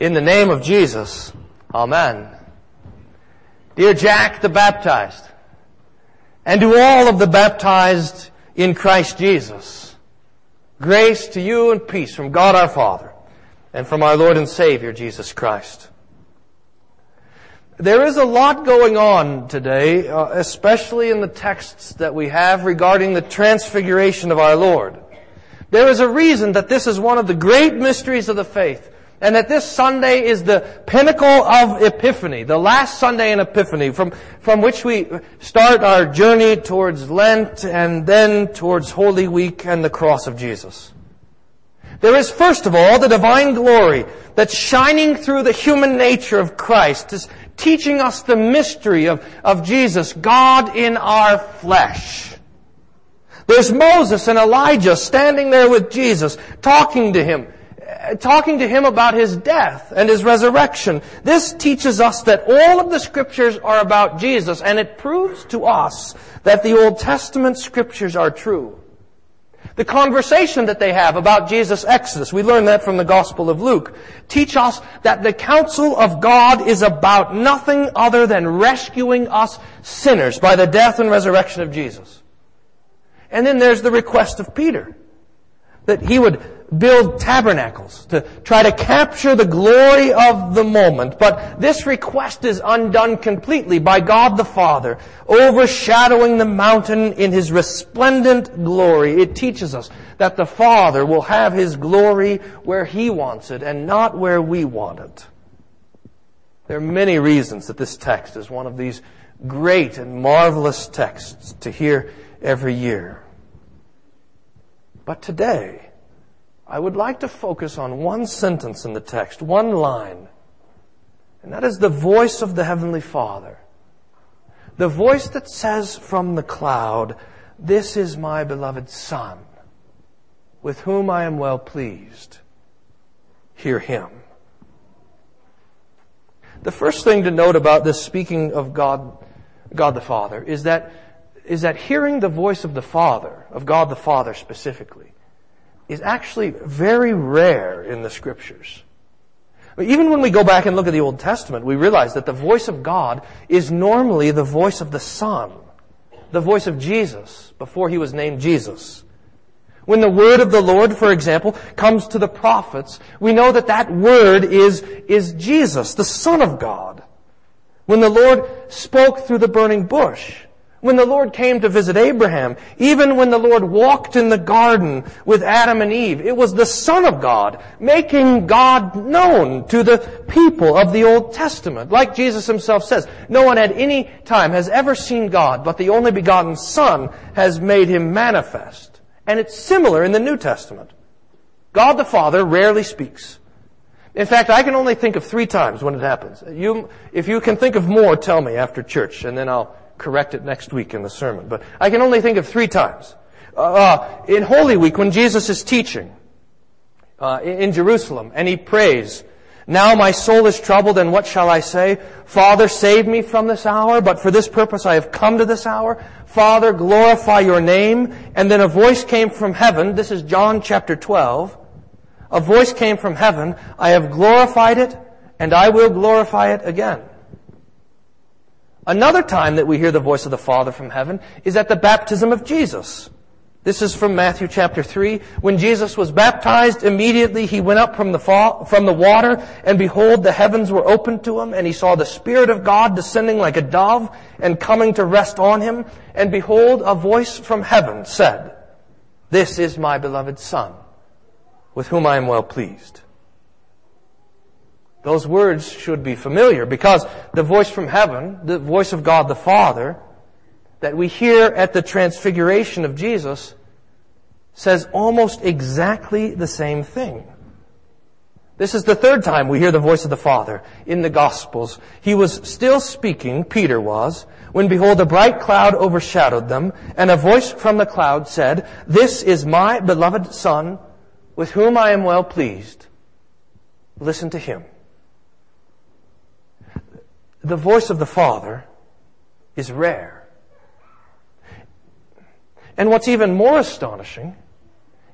In the name of Jesus, Amen. Dear Jack the baptized, and to all of the baptized in Christ Jesus, grace to you and peace from God our Father and from our Lord and Savior Jesus Christ. There is a lot going on today, uh, especially in the texts that we have regarding the transfiguration of our Lord. There is a reason that this is one of the great mysteries of the faith, and that this Sunday is the pinnacle of Epiphany, the last Sunday in Epiphany, from, from which we start our journey towards Lent and then towards Holy Week and the cross of Jesus. There is, first of all, the divine glory that's shining through the human nature of Christ, is teaching us the mystery of, of Jesus, God in our flesh. There's Moses and Elijah standing there with Jesus, talking to him, talking to him about his death and his resurrection. This teaches us that all of the scriptures are about Jesus, and it proves to us that the Old Testament scriptures are true. The conversation that they have about Jesus' exodus, we learn that from the Gospel of Luke, teach us that the counsel of God is about nothing other than rescuing us sinners by the death and resurrection of Jesus. And then there's the request of Peter that he would build tabernacles to try to capture the glory of the moment. But this request is undone completely by God the Father, overshadowing the mountain in His resplendent glory. It teaches us that the Father will have His glory where He wants it and not where we want it. There are many reasons that this text is one of these great and marvelous texts to hear every year. But today, I would like to focus on one sentence in the text, one line, and that is the voice of the Heavenly Father. The voice that says from the cloud, This is my beloved Son, with whom I am well pleased. Hear him. The first thing to note about this speaking of God, God the Father, is that, is that hearing the voice of the Father, of God the Father specifically, is actually very rare in the scriptures. Even when we go back and look at the Old Testament, we realize that the voice of God is normally the voice of the Son, the voice of Jesus before he was named Jesus. When the word of the Lord, for example, comes to the prophets, we know that that word is, is Jesus, the Son of God. When the Lord spoke through the burning bush, when the Lord came to visit Abraham, even when the Lord walked in the garden with Adam and Eve, it was the Son of God making God known to the people of the Old Testament. Like Jesus himself says, no one at any time has ever seen God, but the only begotten Son has made him manifest. And it's similar in the New Testament. God the Father rarely speaks. In fact, I can only think of three times when it happens. You, if you can think of more, tell me after church, and then I'll correct it next week in the sermon. But I can only think of three times. Uh, uh in Holy Week, when Jesus is teaching uh, in Jerusalem, and he prays, now my soul is troubled, and what shall I say? Father, save me from this hour, but for this purpose I have come to this hour. Father, glorify your name. And then a voice came from heaven. This is John chapter 12. A voice came from heaven. I have glorified it, and I will glorify it again. Another time that we hear the voice of the Father from heaven is at the baptism of Jesus. This is from Matthew chapter 3. When Jesus was baptized, immediately he went up from the, from the water, and behold, the heavens were opened to him, and he saw the Spirit of God descending like a dove and coming to rest on him. And behold, a voice from heaven said, This is my beloved Son, with whom I am well pleased. Those words should be familiar because the voice from heaven, the voice of God the Father, that we hear at the transfiguration of Jesus, says almost exactly the same thing. This is the third time we hear the voice of the Father in the Gospels. He was still speaking, Peter was, when behold a bright cloud overshadowed them, and a voice from the cloud said, This is my beloved Son, with whom I am well pleased. Listen to him the voice of the Father is rare. And what's even more astonishing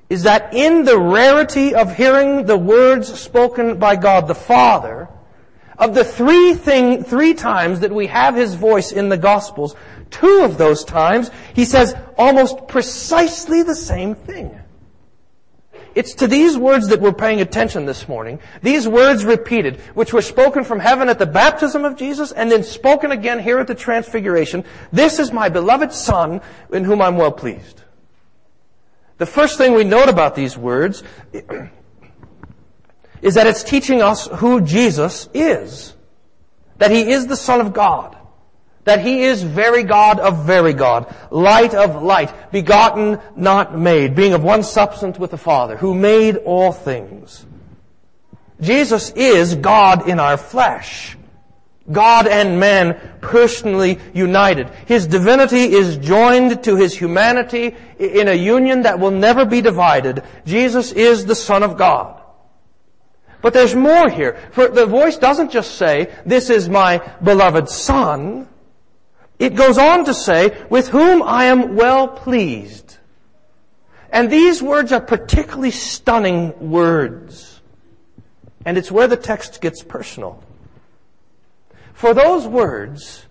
is that in the rarity of hearing the words spoken by God the Father, of the three thing, three times that we have His voice in the Gospels, two of those times, He says almost precisely the same thing. It's to these words that we're paying attention this morning. These words repeated, which were spoken from heaven at the baptism of Jesus and then spoken again here at the transfiguration. This is my beloved Son in whom I'm well pleased. The first thing we note about these words is that it's teaching us who Jesus is. That He is the Son of God that he is very God of very God, light of light, begotten, not made, being of one substance with the Father, who made all things. Jesus is God in our flesh. God and man personally united. His divinity is joined to his humanity in a union that will never be divided. Jesus is the Son of God. But there's more here. For the voice doesn't just say, this is my beloved Son. It goes on to say, with whom I am well pleased. And these words are particularly stunning words. And it's where the text gets personal. For those words,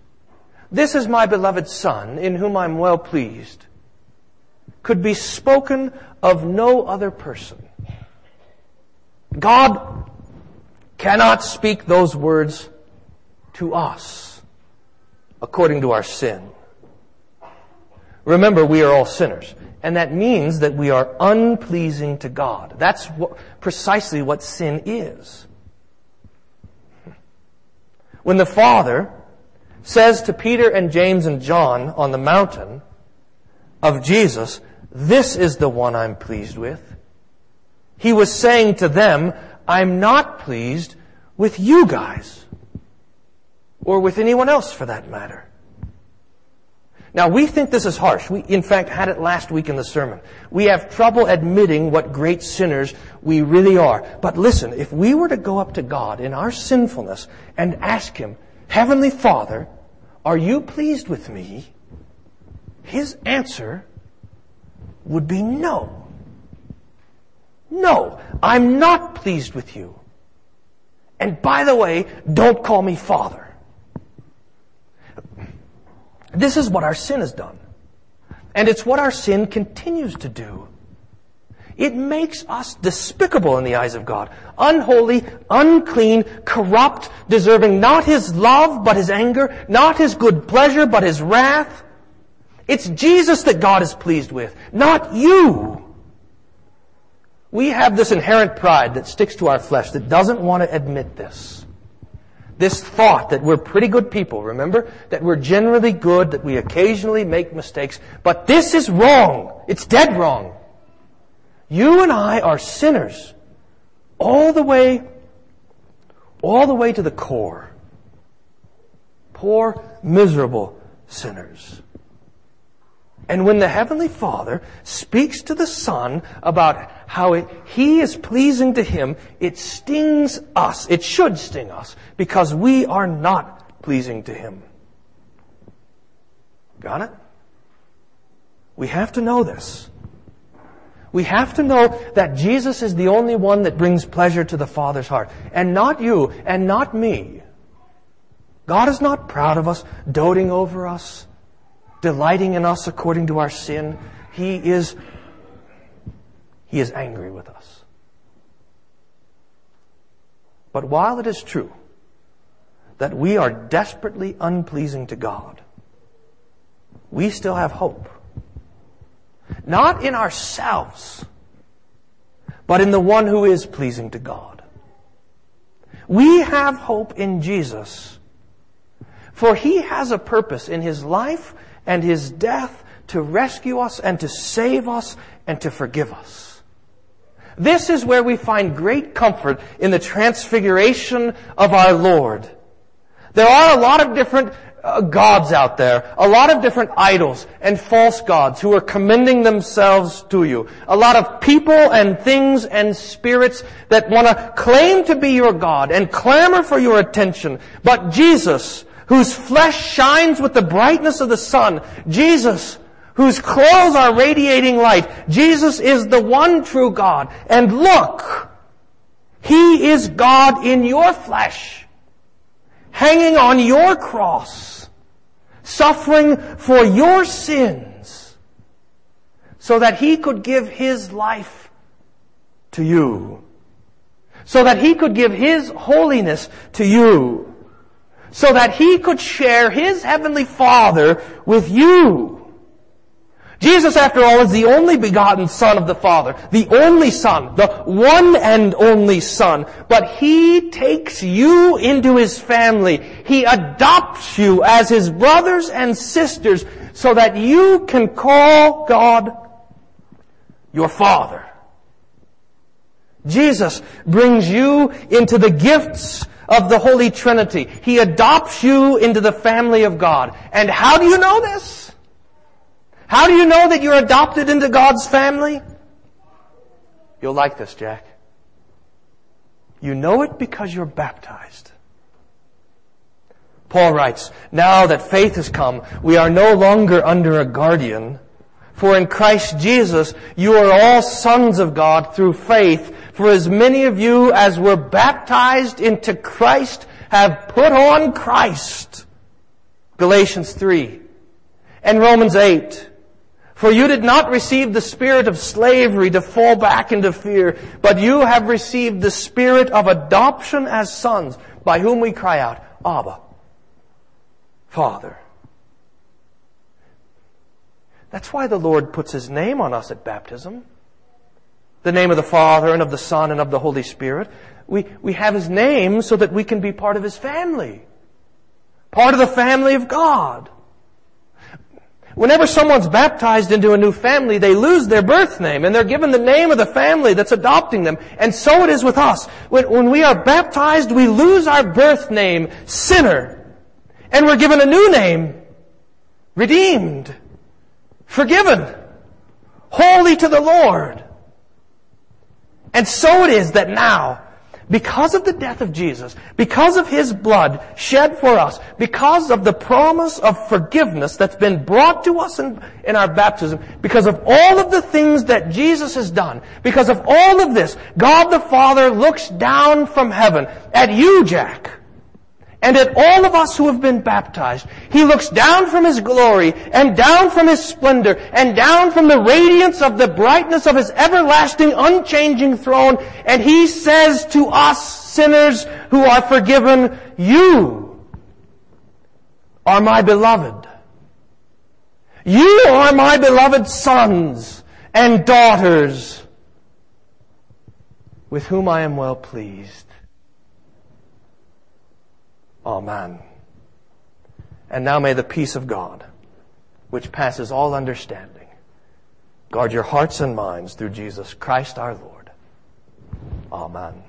this is my beloved Son, in whom I'm well pleased, could be spoken of no other person. God cannot speak those words to us according to our sin. Remember, we are all sinners. And that means that we are unpleasing to God. That's what, precisely what sin is. When the Father says to Peter and James and John on the mountain of Jesus, this is the one I'm pleased with. He was saying to them, I'm not pleased with you guys or with anyone else for that matter. Now, we think this is harsh. We, in fact, had it last week in the sermon. We have trouble admitting what great sinners we really are. But listen, if we were to go up to God in our sinfulness and ask Him, Heavenly Father, are you pleased with me? His answer would be no. No, I'm not pleased with you. And by the way, don't call me Father. This is what our sin has done. And it's what our sin continues to do. It makes us despicable in the eyes of God. Unholy, unclean, corrupt, deserving not His love, but His anger, not His good pleasure, but His wrath. It's Jesus that God is pleased with, not you. We have this inherent pride that sticks to our flesh that doesn't want to admit this. This thought that we're pretty good people, remember? That we're generally good, that we occasionally make mistakes. But this is wrong. It's dead wrong. You and I are sinners. All the way, all the way to the core. Poor, miserable sinners. And when the Heavenly Father speaks to the Son about how it, He is pleasing to Him, it stings us. It should sting us because we are not pleasing to Him. Got it? We have to know this. We have to know that Jesus is the only one that brings pleasure to the Father's heart. And not you, and not me. God is not proud of us, doting over us, delighting in us according to our sin. He is, He is angry with us. But while it is true that we are desperately unpleasing to God, we still have hope. Not in ourselves, but in the one who is pleasing to God. We have hope in Jesus, for He has a purpose in His life and his death to rescue us and to save us and to forgive us. This is where we find great comfort in the transfiguration of our Lord. There are a lot of different uh, gods out there, a lot of different idols and false gods who are commending themselves to you. A lot of people and things and spirits that want to claim to be your God and clamor for your attention. But Jesus, whose flesh shines with the brightness of the sun, Jesus, whose clothes are radiating light. Jesus is the one true God. And look, He is God in your flesh, hanging on your cross, suffering for your sins, so that He could give His life to you. So that He could give His holiness to you so that he could share his heavenly Father with you. Jesus, after all, is the only begotten Son of the Father, the only Son, the one and only Son. But He takes you into His family. He adopts you as His brothers and sisters so that you can call God your Father. Jesus brings you into the gifts of the Holy Trinity. He adopts you into the family of God. And how do you know this? How do you know that you're adopted into God's family? You'll like this, Jack. You know it because you're baptized. Paul writes, Now that faith has come, we are no longer under a guardian. For in Christ Jesus, you are all sons of God through faith. For as many of you as were baptized into Christ have put on Christ. Galatians 3 and Romans 8. For you did not receive the spirit of slavery to fall back into fear, but you have received the spirit of adoption as sons, by whom we cry out, Abba, Father. That's why the Lord puts His name on us at baptism the name of the Father and of the Son and of the Holy Spirit. We, we have His name so that we can be part of His family. Part of the family of God. Whenever someone's baptized into a new family, they lose their birth name and they're given the name of the family that's adopting them. And so it is with us. When, when we are baptized, we lose our birth name, sinner. And we're given a new name, redeemed, forgiven, holy to the Lord. And so it is that now, because of the death of Jesus, because of His blood shed for us, because of the promise of forgiveness that's been brought to us in, in our baptism, because of all of the things that Jesus has done, because of all of this, God the Father looks down from heaven at you, Jack, and at all of us who have been baptized. He looks down from His glory and down from His splendor and down from the radiance of the brightness of His everlasting, unchanging throne and He says to us sinners who are forgiven, you are my beloved. You are my beloved sons and daughters with whom I am well pleased. Amen. And now may the peace of God, which passes all understanding, guard your hearts and minds through Jesus Christ our Lord. Amen.